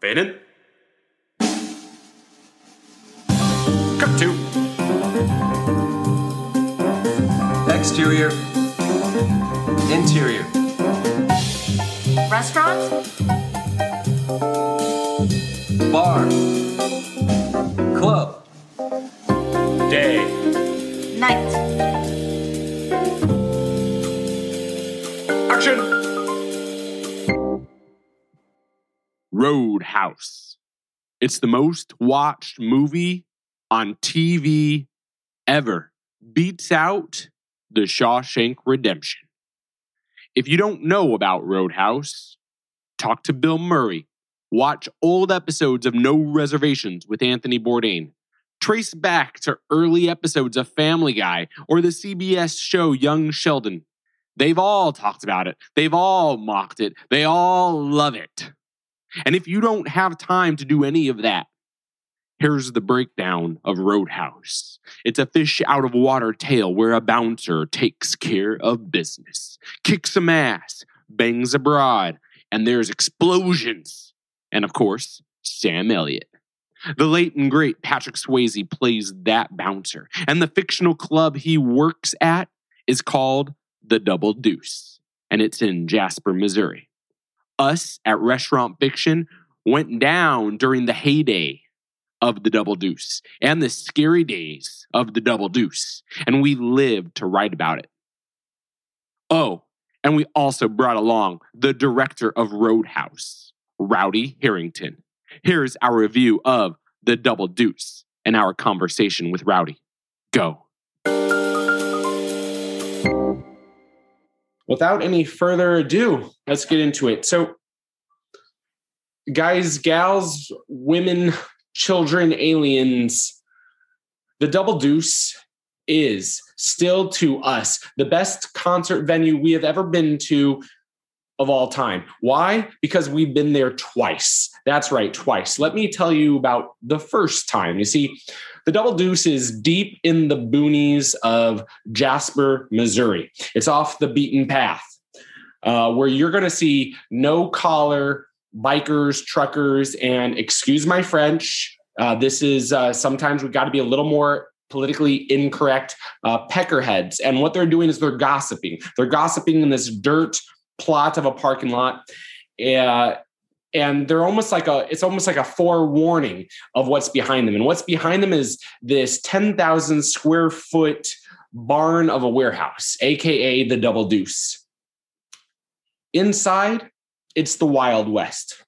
Fade in. Cut two. Exterior. Interior. Restaurant? Bar. Roadhouse. It's the most watched movie on TV ever. Beats out The Shawshank Redemption. If you don't know about Roadhouse, talk to Bill Murray. Watch old episodes of No Reservations with Anthony Bourdain. Trace back to early episodes of Family Guy or the CBS show Young Sheldon. They've all talked about it. They've all mocked it. They all love it. And if you don't have time to do any of that, here's the breakdown of Roadhouse. It's a fish out of water tale where a bouncer takes care of business, kicks some ass, bangs abroad, and there's explosions. And of course, Sam Elliott. The late and great Patrick Swayze plays that bouncer, and the fictional club he works at is called the Double Deuce, and it's in Jasper, Missouri us at Restaurant Fiction went down during the heyday of the Double Deuce and the scary days of the Double Deuce, and we lived to write about it. Oh, and we also brought along the director of Roadhouse, Rowdy Herrington. Here's our review of the Double Deuce and our conversation with Rowdy. Go. Without any further ado, let's get into it. So, guys, gals, women, children, aliens, the Double Deuce is still to us the best concert venue we have ever been to of all time. Why? Because we've been there twice. That's right, twice. Let me tell you about the first time. You see, the Double Deuce is deep in the boonies of Jasper, Missouri. It's off the beaten path, uh, where you're going to see no collar bikers, truckers, and excuse my French. Uh, this is uh, sometimes we've got to be a little more politically incorrect uh, peckerheads. And what they're doing is they're gossiping. They're gossiping in this dirt plot of a parking lot. Uh, and they're almost like a it's almost like a forewarning of what's behind them. And what's behind them is this 10,000 square foot barn of a warehouse aka the double deuce. Inside it's the wild west.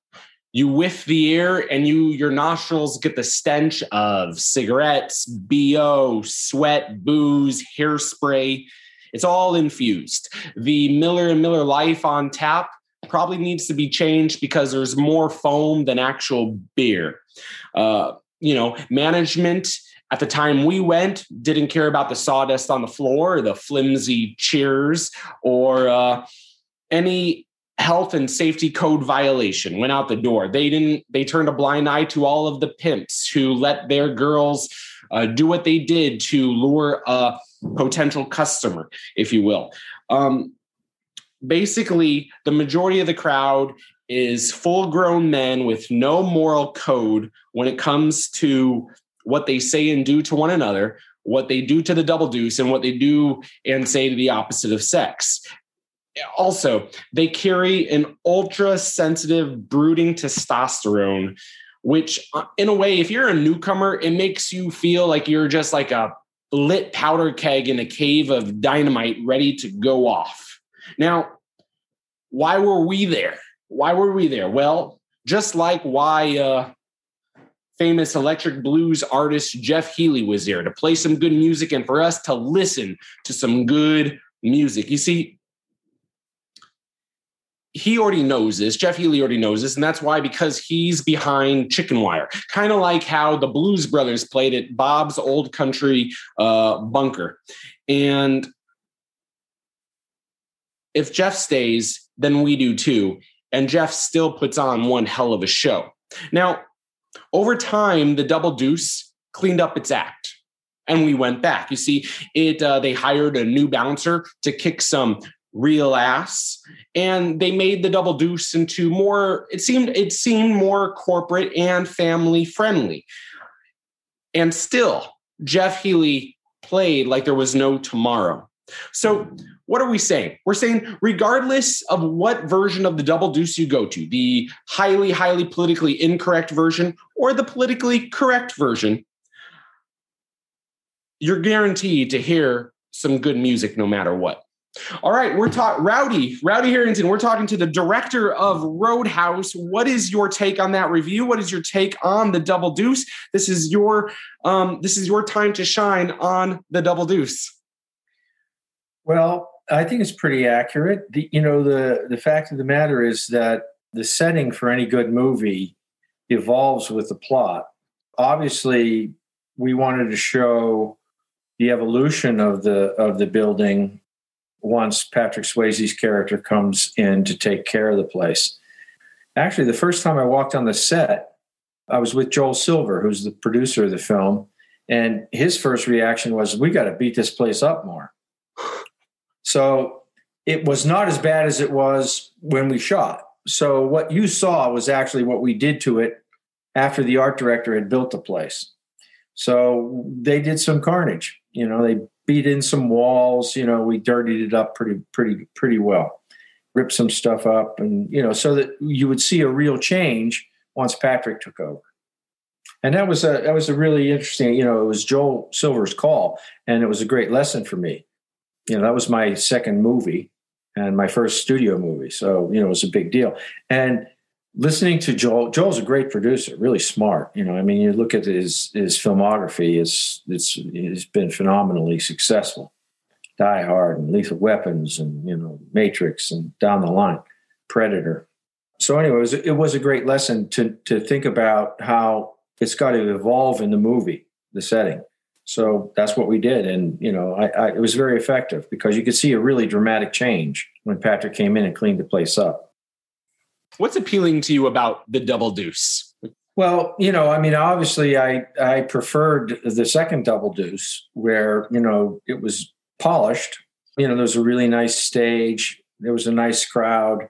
You whiff the air and you your nostrils get the stench of cigarettes bo sweat booze hairspray it's all infused the miller and miller lite on tap probably needs to be changed because there's more foam than actual beer. Uh, you know, management at the time we went didn't care about the sawdust on the floor, the flimsy cheers, or uh, any health and safety code violation went out the door. They didn't. They turned a blind eye to all of the pimps who let their girls uh, do what they did to lure a potential customer, if you will. Um, basically the majority of the crowd is full grown men with no moral code when it comes to what they say and do to one another, what they do to the double deuce, and what they do and say to the opposite of sex. Also, they carry an ultra sensitive, brooding testosterone, which, uh, in a way, if you're a newcomer, it makes you feel like you're just like a lit powder keg in a cave of dynamite ready to go off. Now, why were we there? Why were we there? Well, just like why uh, famous electric blues artist Jeff Healey was there to play some good music and for us to listen to some good music. You see, he already knows this. Jeff Healey already knows this, and that's why because he's behind Chicken Wire, kind of like how the Blues Brothers played at Bob's Old Country uh, Bunker. And if Jeff stays, then we do too. And Jeff still puts on one hell of a show. Now, over time, the Double Deuce cleaned up its act, and we went back. You see, it uh, they hired a new bouncer to kick some real ass. And they made the double deuce into more it seemed it seemed more corporate and family friendly. And still jeff healey played like there was no tomorrow. So what are we saying? We're saying regardless of what version of the double deuce you go to the highly highly politically incorrect version or the politically correct version you're guaranteed to hear some good music no matter what all right, we're talking Rowdy, Rowdy Herrington. We're talking to the director of Roadhouse. What is your take on that review? What is your take on the Double Deuce? This is your um, this is your time to shine on the Double Deuce. Well, I think it's pretty accurate. The, you know, the the fact of the matter is that the setting for any good movie evolves with the plot. Obviously, we wanted to show the evolution of the of the building once Patrick Swayze's character comes in to take care of the place. Actually, the first time I walked on the set, I was with Joel Silver, who's the producer of the film, and his first reaction was, "We got to beat this place up more." So it was not as bad as it was when we shot. So what you saw was actually what we did to it after the art director had built the place. So they did some carnage. You know, they beat in some walls. You know, we dirtied it up pretty, pretty, pretty well. Ripped some stuff up, and you know, so that you would see a real change once Patrick took over. And that was a that was a really interesting. You know, it was Joel Silver's call, and it was a great lesson for me. You know, that was my second movie and my first studio movie, so you know, it was a big deal. And listening to Joel, Joel's a great producer, really smart. You know, I mean, you look at his his filmography; it's it's it's been phenomenally successful. Die Hard and Lethal Weapons and you know Matrix and down the line, Predator. So anyway, it was, it was a great lesson to to think about how it's got to evolve in the movie, the setting. So that's what we did, and you know, I, I, it was very effective because you could see a really dramatic change when Patrick came in and cleaned the place up. What's appealing to you about the double deuce? Well, you know, I mean, obviously, I I preferred the second double deuce, where you know it was polished. You know, there was a really nice stage. There was a nice crowd.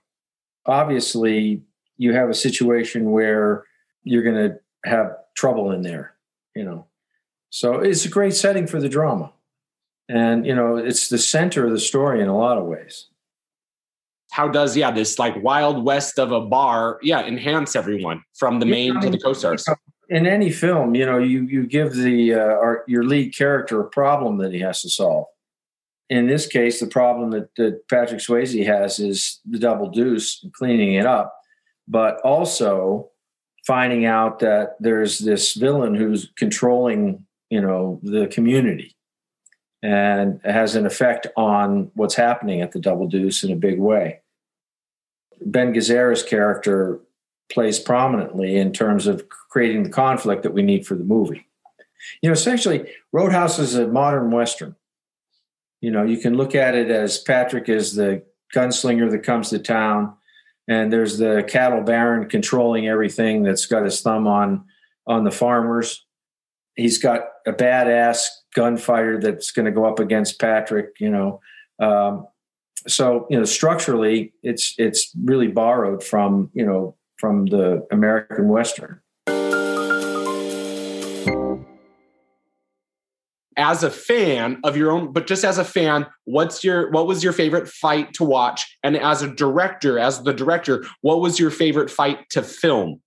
Obviously, you have a situation where you're going to have trouble in there. You know, so it's a great setting for the drama, and you know, it's the center of the story in a lot of ways how does yeah this like wild west of a bar yeah enhance everyone from the main to the co-stars? in any film you know you you give the uh, our, your lead character a problem that he has to solve. In this case the problem that, that patrick swayze has is the double deuce cleaning it up but also finding out that there's this villain who's controlling you know the community and has an effect on what's happening at the Double Deuce in a big way. Ben Gazzara's character plays prominently in terms of creating the conflict that we need for the movie. You know, essentially, Roadhouse is a modern Western. You know, you can look at it as Patrick is the gunslinger that comes to town, and there's the cattle baron controlling everything that's got his thumb on on the farmers. He's got a badass gunfighter that's going to go up against Patrick. You know, um, so you know structurally, it's it's really borrowed from you know from the American Western. As a fan of your own, but just as a fan, what's your what was your favorite fight to watch? And as a director, as the director, what was your favorite fight to film?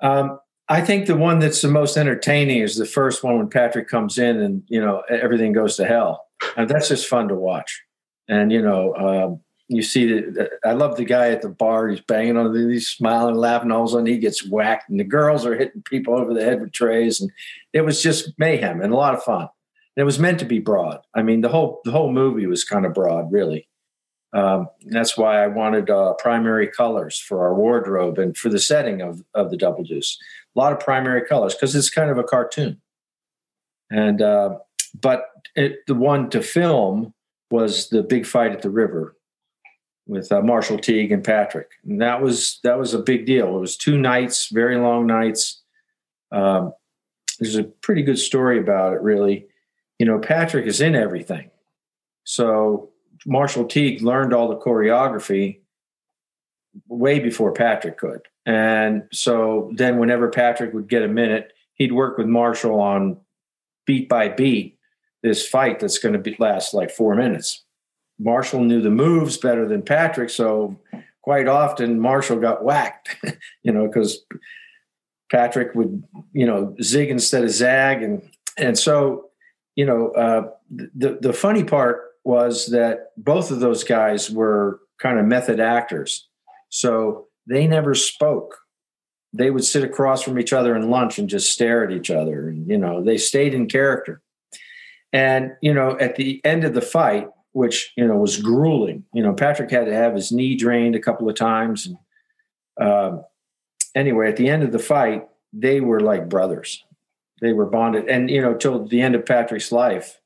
Um, I think the one that's the most entertaining is the first one when Patrick comes in and you know everything goes to hell, and that's just fun to watch. And you know, um, you see that I love the guy at the bar. He's banging on, the, he's smiling, laughing. All of a sudden, he gets whacked, and the girls are hitting people over the head with trays, and it was just mayhem and a lot of fun. And it was meant to be broad. I mean, the whole the whole movie was kind of broad, really. Um, that's why I wanted uh, primary colors for our wardrobe and for the setting of of the Double Deuce a lot of primary colors because it's kind of a cartoon. And uh, but it, the one to film was the big fight at the river with uh, Marshall Teague and Patrick, and that was that was a big deal. It was two nights, very long nights. Um, there's a pretty good story about it, really. You know, Patrick is in everything, so Marshall Teague learned all the choreography way before Patrick could. And so then, whenever Patrick would get a minute, he'd work with Marshall on beat by beat this fight that's going to be, last like four minutes. Marshall knew the moves better than Patrick, so quite often Marshall got whacked, you know, because Patrick would, you know, zig instead of zag, and and so, you know, uh, the the funny part was that both of those guys were kind of method actors, so they never spoke. They would sit across from each other in lunch and just stare at each other, and you know, they stayed in character. And you know, at the end of the fight, which you know was grueling. You know, Patrick had to have his knee drained a couple of times. And uh, anyway, at the end of the fight, they were like brothers. They were bonded, and you know, till the end of Patrick's life,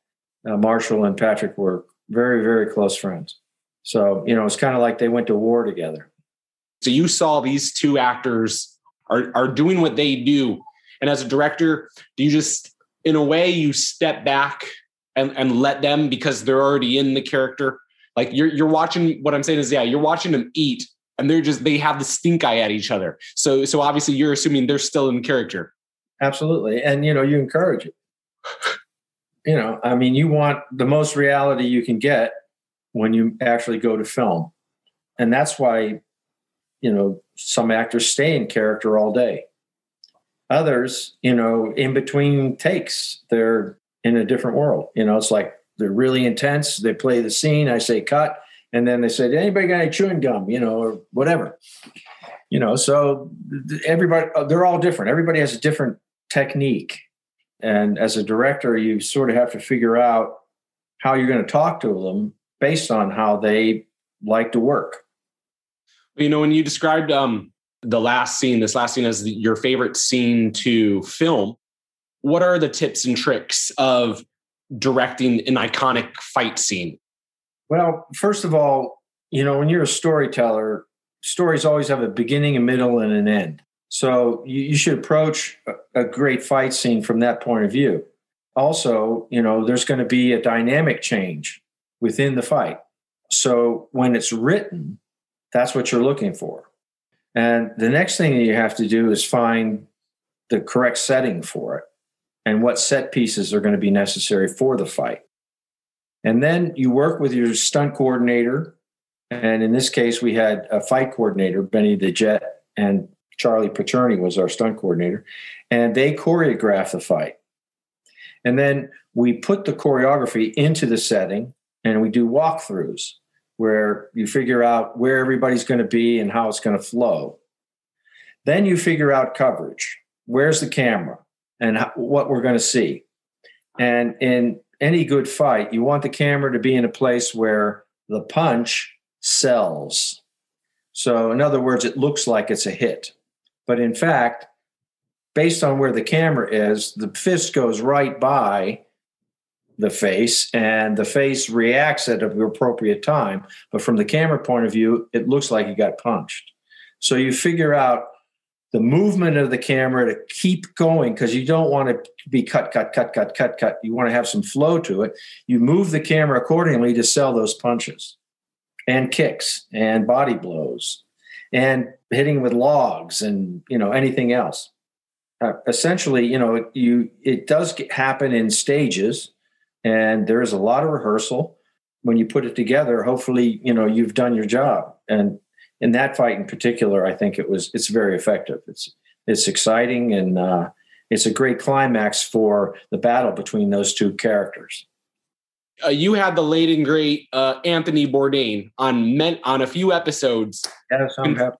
uh, Marshall and Patrick were very, very close friends. So you know, it's kind of like they went to war together. So you saw these two actors are are doing what they do, and as a director, do you just in a way you step back and and let them because they're already in the character. Like you're you're watching what I'm saying is yeah, you're watching them eat and they're just they have the stink eye at each other. So so obviously you're assuming they're still in character. Absolutely. And you know, you encourage it. you know, I mean, you want the most reality you can get when you actually go to film. And that's why, you know, some actors stay in character all day. Others, you know, in between takes, they're in a different world. You know, it's like they're really intense. They play the scene. I say cut, and then they say, "Anybody got any chewing gum?" You know, or whatever. You know, so everybody uh, they're all different. Everybody has a different technique, and as a director, you sort of have to figure out how you're going to talk to them based on how they like to work. You know, when you described um, the last scene, this last scene as your favorite scene to film, what are the tips and tricks of directing an iconic fight scene? Well, first of all, you know, when you're a storyteller, stories always have a beginning, a middle, and an end. So you, you should approach a, a great fight scene from that point of view. Also, you know, there's going to be a dynamic change within the fight. So when it's written, that's what you're looking for. And the next thing that you have to do is find the correct setting for it and what set pieces are going to be necessary for the fight. And then you work with your stunt coordinator. And in this case, we had a fight coordinator, Benny the Jet, and Charlie Picerni was our stunt coordinator. And they choreograph the fight. And then we put the choreography into the setting and we do walkthroughs where you figure out where everybody's going to be and how it's going to flow. Then you figure out coverage. Where's the camera? and what we're going to see. And in any good fight, you want the camera to be in a place where the punch sells. So, in other words, it looks like it's a hit. But in fact, based on where the camera is, the fist goes right by the face and the face reacts at the appropriate time. But from the camera point of view, it looks like you got punched. So you figure out the movement of the camera to keep going because you don't want to be cut, cut, cut, cut, cut, cut. You want to have some flow to it. You move the camera accordingly to sell those punches and kicks and body blows and hitting with logs and you know anything else. Uh, essentially, you know, you it does happen in stages, and there is a lot of rehearsal. When you put it together, hopefully, you know you've done your job, and in that fight in particular, I think it was it's very effective. It's it's exciting and uh, it's a great climax for the battle between those two characters. Uh, you had the late and great uh, Anthony Bourdain on men- on a few episodes. Yes, I'm happy.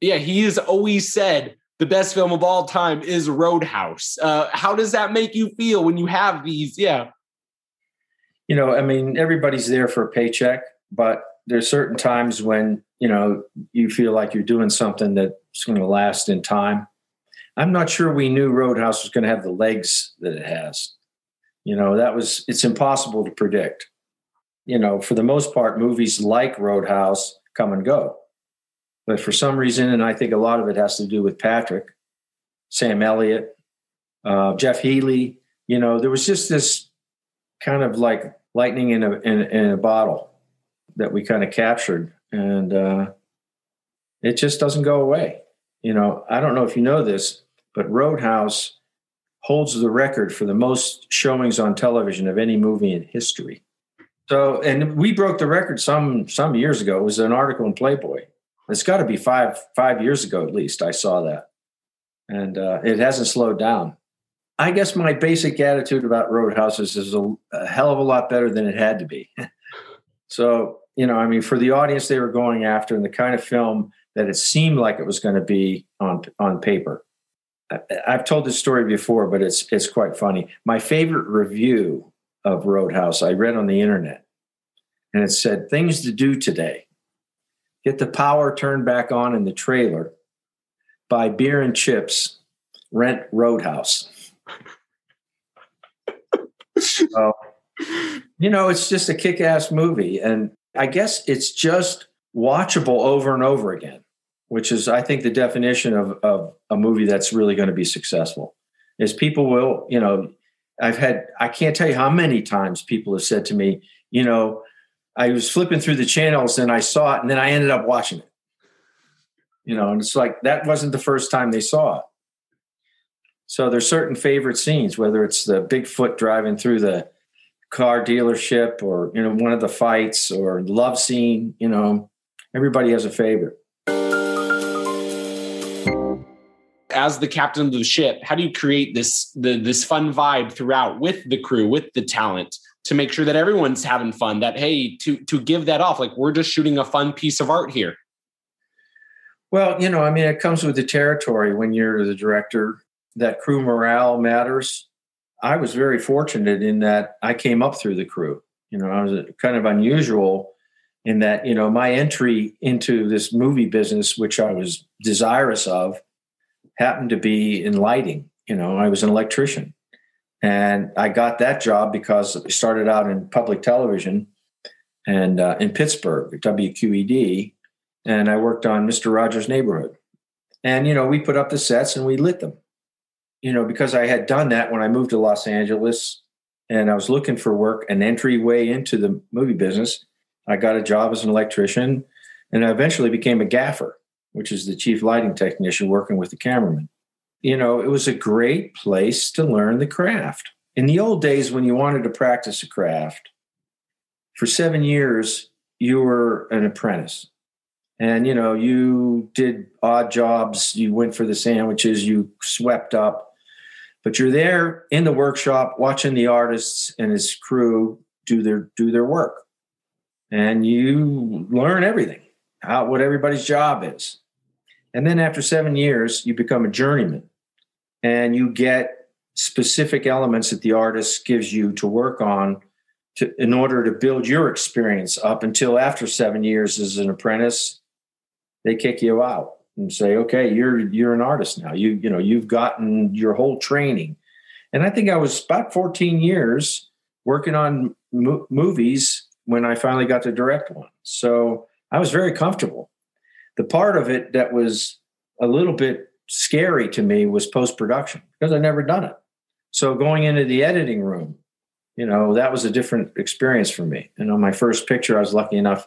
Yeah, he has always said the best film of all time is Roadhouse. Uh, how does that make you feel when you have these? Yeah, you know, I mean, everybody's there for a paycheck, but there's certain times when you know you feel like you're doing something that's going to last in time. I'm not sure we knew roadhouse was going to have the legs that it has. You know that was it's impossible to predict. You know for the most part movies like roadhouse come and go. But for some reason and i think a lot of it has to do with patrick sam elliott uh, jeff healey you know there was just this kind of like lightning in a in, in a bottle that we kind of captured, and uh, it just doesn't go away. You know, I don't know if you know this, but Roadhouse holds the record for the most showings on television of any movie in history. So, and we broke the record some some years ago. It was an article in Playboy. It's got to be five five years ago at least. I saw that, and uh, it hasn't slowed down. I guess my basic attitude about Roadhouses is a, a hell of a lot better than it had to be. so, you know, I mean, for the audience they were going after and the kind of film that it seemed like it was going to be on on paper. I, I've told this story before, but it's it's quite funny. My favorite review of Roadhouse I read on the internet, and it said things to do today: get the power turned back on in the trailer, buy beer and chips, rent Roadhouse so, you know, it's just a kick ass movie. And I guess it's just watchable over and over again, which is, I think, the definition of, of a movie that's really going to be successful. Is people will, you know, I've had, I can't tell you how many times people have said to me, you know, I was flipping through the channels and I saw it and then I ended up watching it. You know, and it's like that wasn't the first time they saw it. So there's certain favorite scenes, whether it's the Bigfoot driving through the car dealership or you know one of the fights or love scene. You know, everybody has a favorite. As the captain of the ship, how do you create this the, this fun vibe throughout with the crew, with the talent, to make sure that everyone's having fun? That hey, to to give that off, like we're just shooting a fun piece of art here. Well, you know, I mean, it comes with the territory when you're the director that crew morale matters. I was very fortunate in that I came up through the crew. You know, I was kind of unusual in that, you know, my entry into this movie business, which I was desirous of, happened to be in lighting. You know, I was an electrician. And I got that job because I started out in public television and uh, in Pittsburgh, WQED, and I worked on Mr. Rogers' Neighborhood. And, you know, we put up the sets and we lit them you know, because I had done that when I moved to Los Angeles and I was looking for work, an entryway into the movie business, I got a job as an electrician and I eventually became a gaffer, which is the chief lighting technician working with the cameraman. You know, it was a great place to learn the craft. In the old days, when you wanted to practice a craft, for seven years, you were an apprentice and you know you did odd jobs you went for the sandwiches you swept up but you're there in the workshop watching the artists and his crew do their do their work. And you learn everything how what everybody's job is. And then after seven years you become a journeyman. And you get specific elements that the artist gives you to work on to, in order to build your experience up until after seven years as an apprentice they kick you out and say, okay, you're you're an artist now. You you know you've gotten your whole training, and I think I was about 14 years working on mo- movies when I finally got to direct one. So I was very comfortable. The part of it that was a little bit scary to me was post production because I'd never done it. So going into the editing room, you know, that was a different experience for me. And on my first picture, I was lucky enough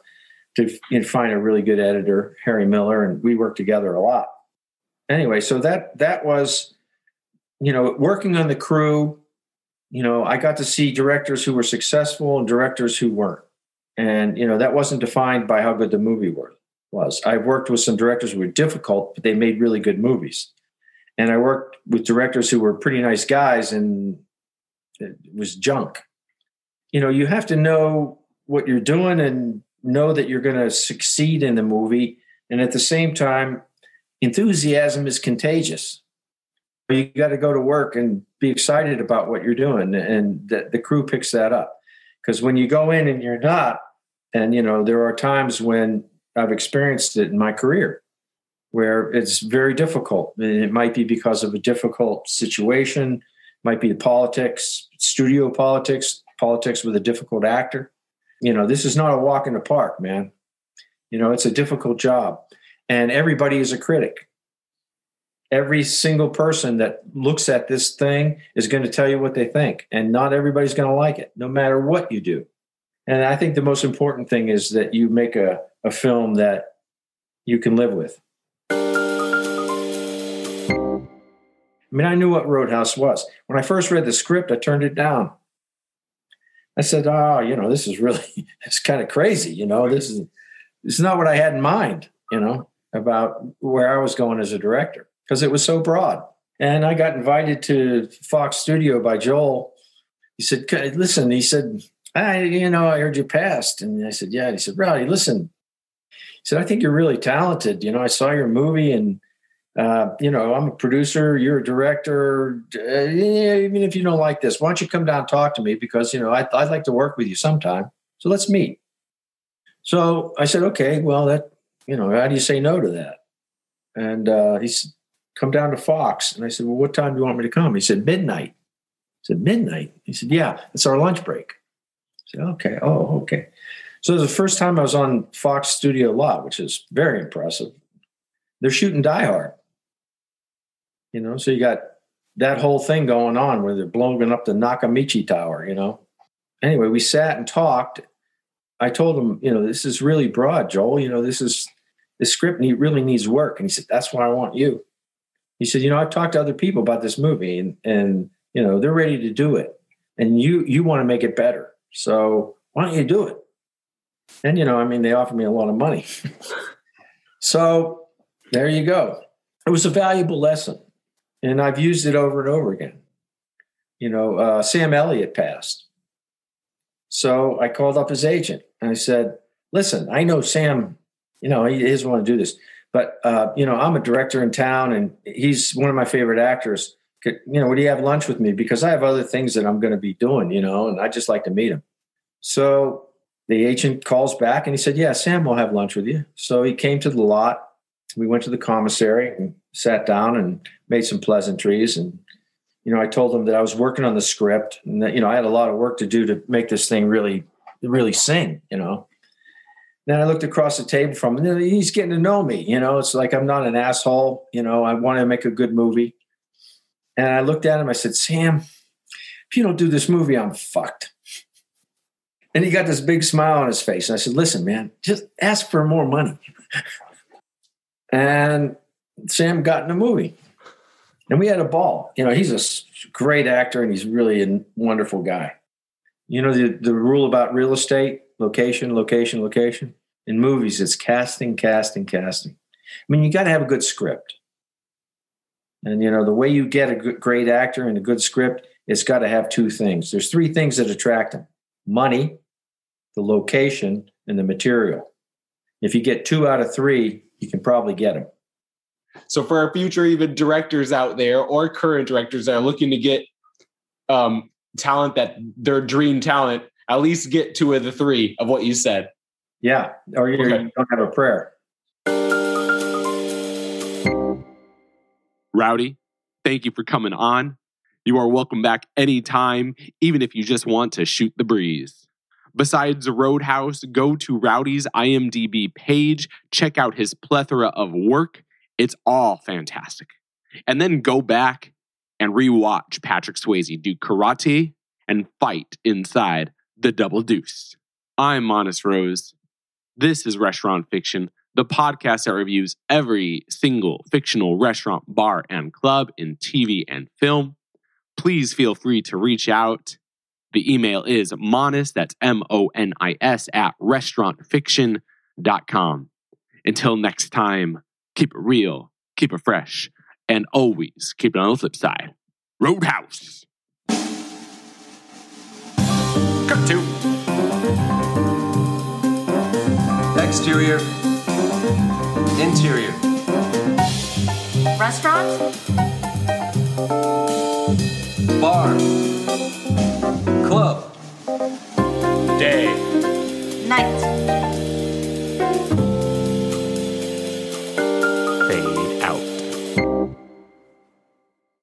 to find a really good editor, Harry Miller, and we worked together a lot. Anyway, so that that was, you know, working on the crew. You know, I got to see directors who were successful and directors who weren't, and you know that wasn't defined by how good the movie was. I worked with some directors who were difficult, but they made really good movies, and I worked with directors who were pretty nice guys, and it was junk. You know, you have to know what you're doing and know that you're going to succeed in the movie. And at the same time, enthusiasm is contagious. You got to go to work and be excited about what you're doing. And the, the crew picks that up. Because when you go in and you're not, and you know, there are times when I've experienced it in my career where it's very difficult. And it might be because of a difficult situation, might be the politics, studio politics, politics with a difficult actor you know, this is not a walk in the park, man. You know, it's a difficult job. And everybody is a critic. Every single person that looks at this thing is going to tell you what they think. And not everybody's going to like it, no matter what you do. And I think the most important thing is that you make a, a film that you can live with. I mean, I knew what Roadhouse was. When I first read the script, I turned it down. I said, "Oh, you know, this is really it's kind of crazy. You know, this is it's not what I had in mind. You know, about where I was going as a director because it was so broad." And I got invited to Fox Studio by Joel. He said, "Listen," he said, "I, you know, I heard you passed," and I said, "Yeah." And he said, "Rowdy, listen." He said, "I think you're really talented. You know, I saw your movie and." Uh, you know, I'm a producer, you're a director. Uh, even if you don't like this, why don't you come down and talk to me? Because, you know, I, would like to work with you sometime. So let's meet. So I said, okay, well, that, you know, how do you say no to that? And uh, he said, come down to Fox. And I said, well, what time do you want me to come? He said, midnight. I said, midnight? He said, yeah, it's our lunch break. I said, okay. Oh, okay. So it was the first time I was on Fox studio lot, which is very impressive. They're shooting Die Hard. You know, so you got that whole thing going on where they're blowing up the Nakatomi Tower, you know. Anyway, we sat and talked. I told him, you know, this is really broad, Joel. You know, this is the script need, really needs work. And he said, That's why I want you. He said, you know, I've talked to other people about this movie and and you know, they're ready to do it. And you you want to make it better. So why don't you do it? And you know, I mean, they offered me a lot of money. so there you go. It was a valuable lesson and I've used it over and over again. You know, uh, Sam Elliott passed. So I called up his agent and I said, listen, I know Sam, you know, he doesn't want to do this, but, uh, you know, I'm a director in town and he's one of my favorite actors. Could, you know, would he have lunch with me? Because I have other things that I'm going to be doing, you know, and I just like to meet him. So the agent calls back and he said, yeah, Sam will have lunch with you. So he came to the lot. We went to the commissary and sat down and made some pleasantries and you know i told him that i was working on the script and that you know i had a lot of work to do to make this thing really really sing you know. Then i looked across the table from him and he's getting to know me you know it's like i'm not an asshole you know i want to make a good movie. And i looked at him i said sam if you don't do this movie i'm fucked. And he got this big smile on his face and i said listen man just ask for more money. And Sam got in a movie, and we had a ball. You know, he's a great actor and he's really a wonderful guy. You know the the rule about real estate: location, location, location. In movies, it's casting, casting, casting. I mean, you got to have a good script, and you know the way you get a great actor and a good script, it's got to have two things. There's three things that attract them: money, the location, and the material. If you get two out of three, you can probably get them. So for our future even directors out there or current directors that are looking to get um, talent that their dream talent, at least get two of the three of what you said. Yeah, or you okay. don't have a prayer. Rowdy, thank you for coming on. You are welcome back anytime, even if you just want to shoot the breeze. Besides Roadhouse, go to Rowdy's IMDb page, check out his plethora of work, it's all fantastic. And then go back and rewatch Patrick Swayze do karate and fight inside the Double Deuce. I'm Monis Rose. This is Restaurant Fiction, the podcast that reviews every single fictional restaurant, bar, and club in TV and film. Please feel free to reach out. The email is monis, that's M O N I S, at restaurantfiction.com. Until next time, keep it real, keep it fresh, and always keep it on the flip side. Roadhouse. Cut to. Exterior. Interior. Restaurant. Bar. Club. Day. Night.